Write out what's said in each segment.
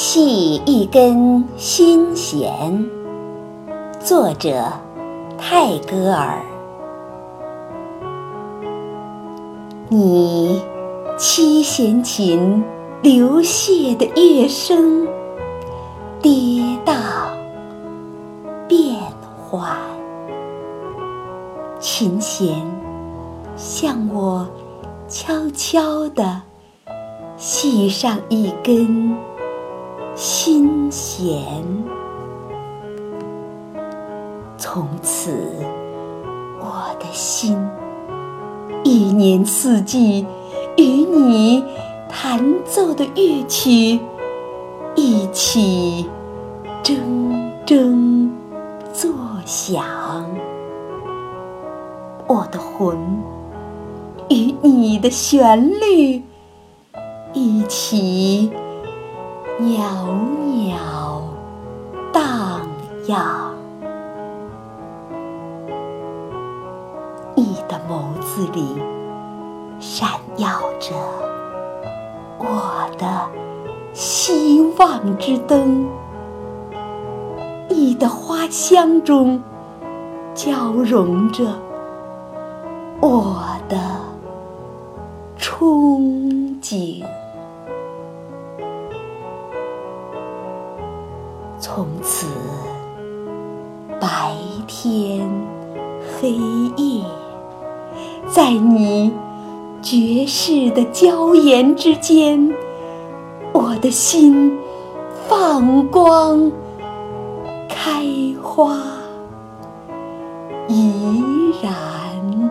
系一根心弦。作者：泰戈尔。你七弦琴流泻的乐声，跌宕变幻，琴弦向我悄悄地系上一根心弦，从此我的心。一年四季，与你弹奏的乐曲一起铮铮作响。我的魂与你的旋律一起袅袅荡漾。你的眸子里闪耀着我的希望之灯，你的花香中交融着我的憧憬。从此，白天黑夜。在你绝世的娇颜之间，我的心放光开花，怡然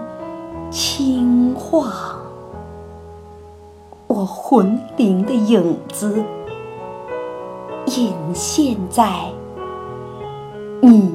轻晃。我魂灵的影子隐现在你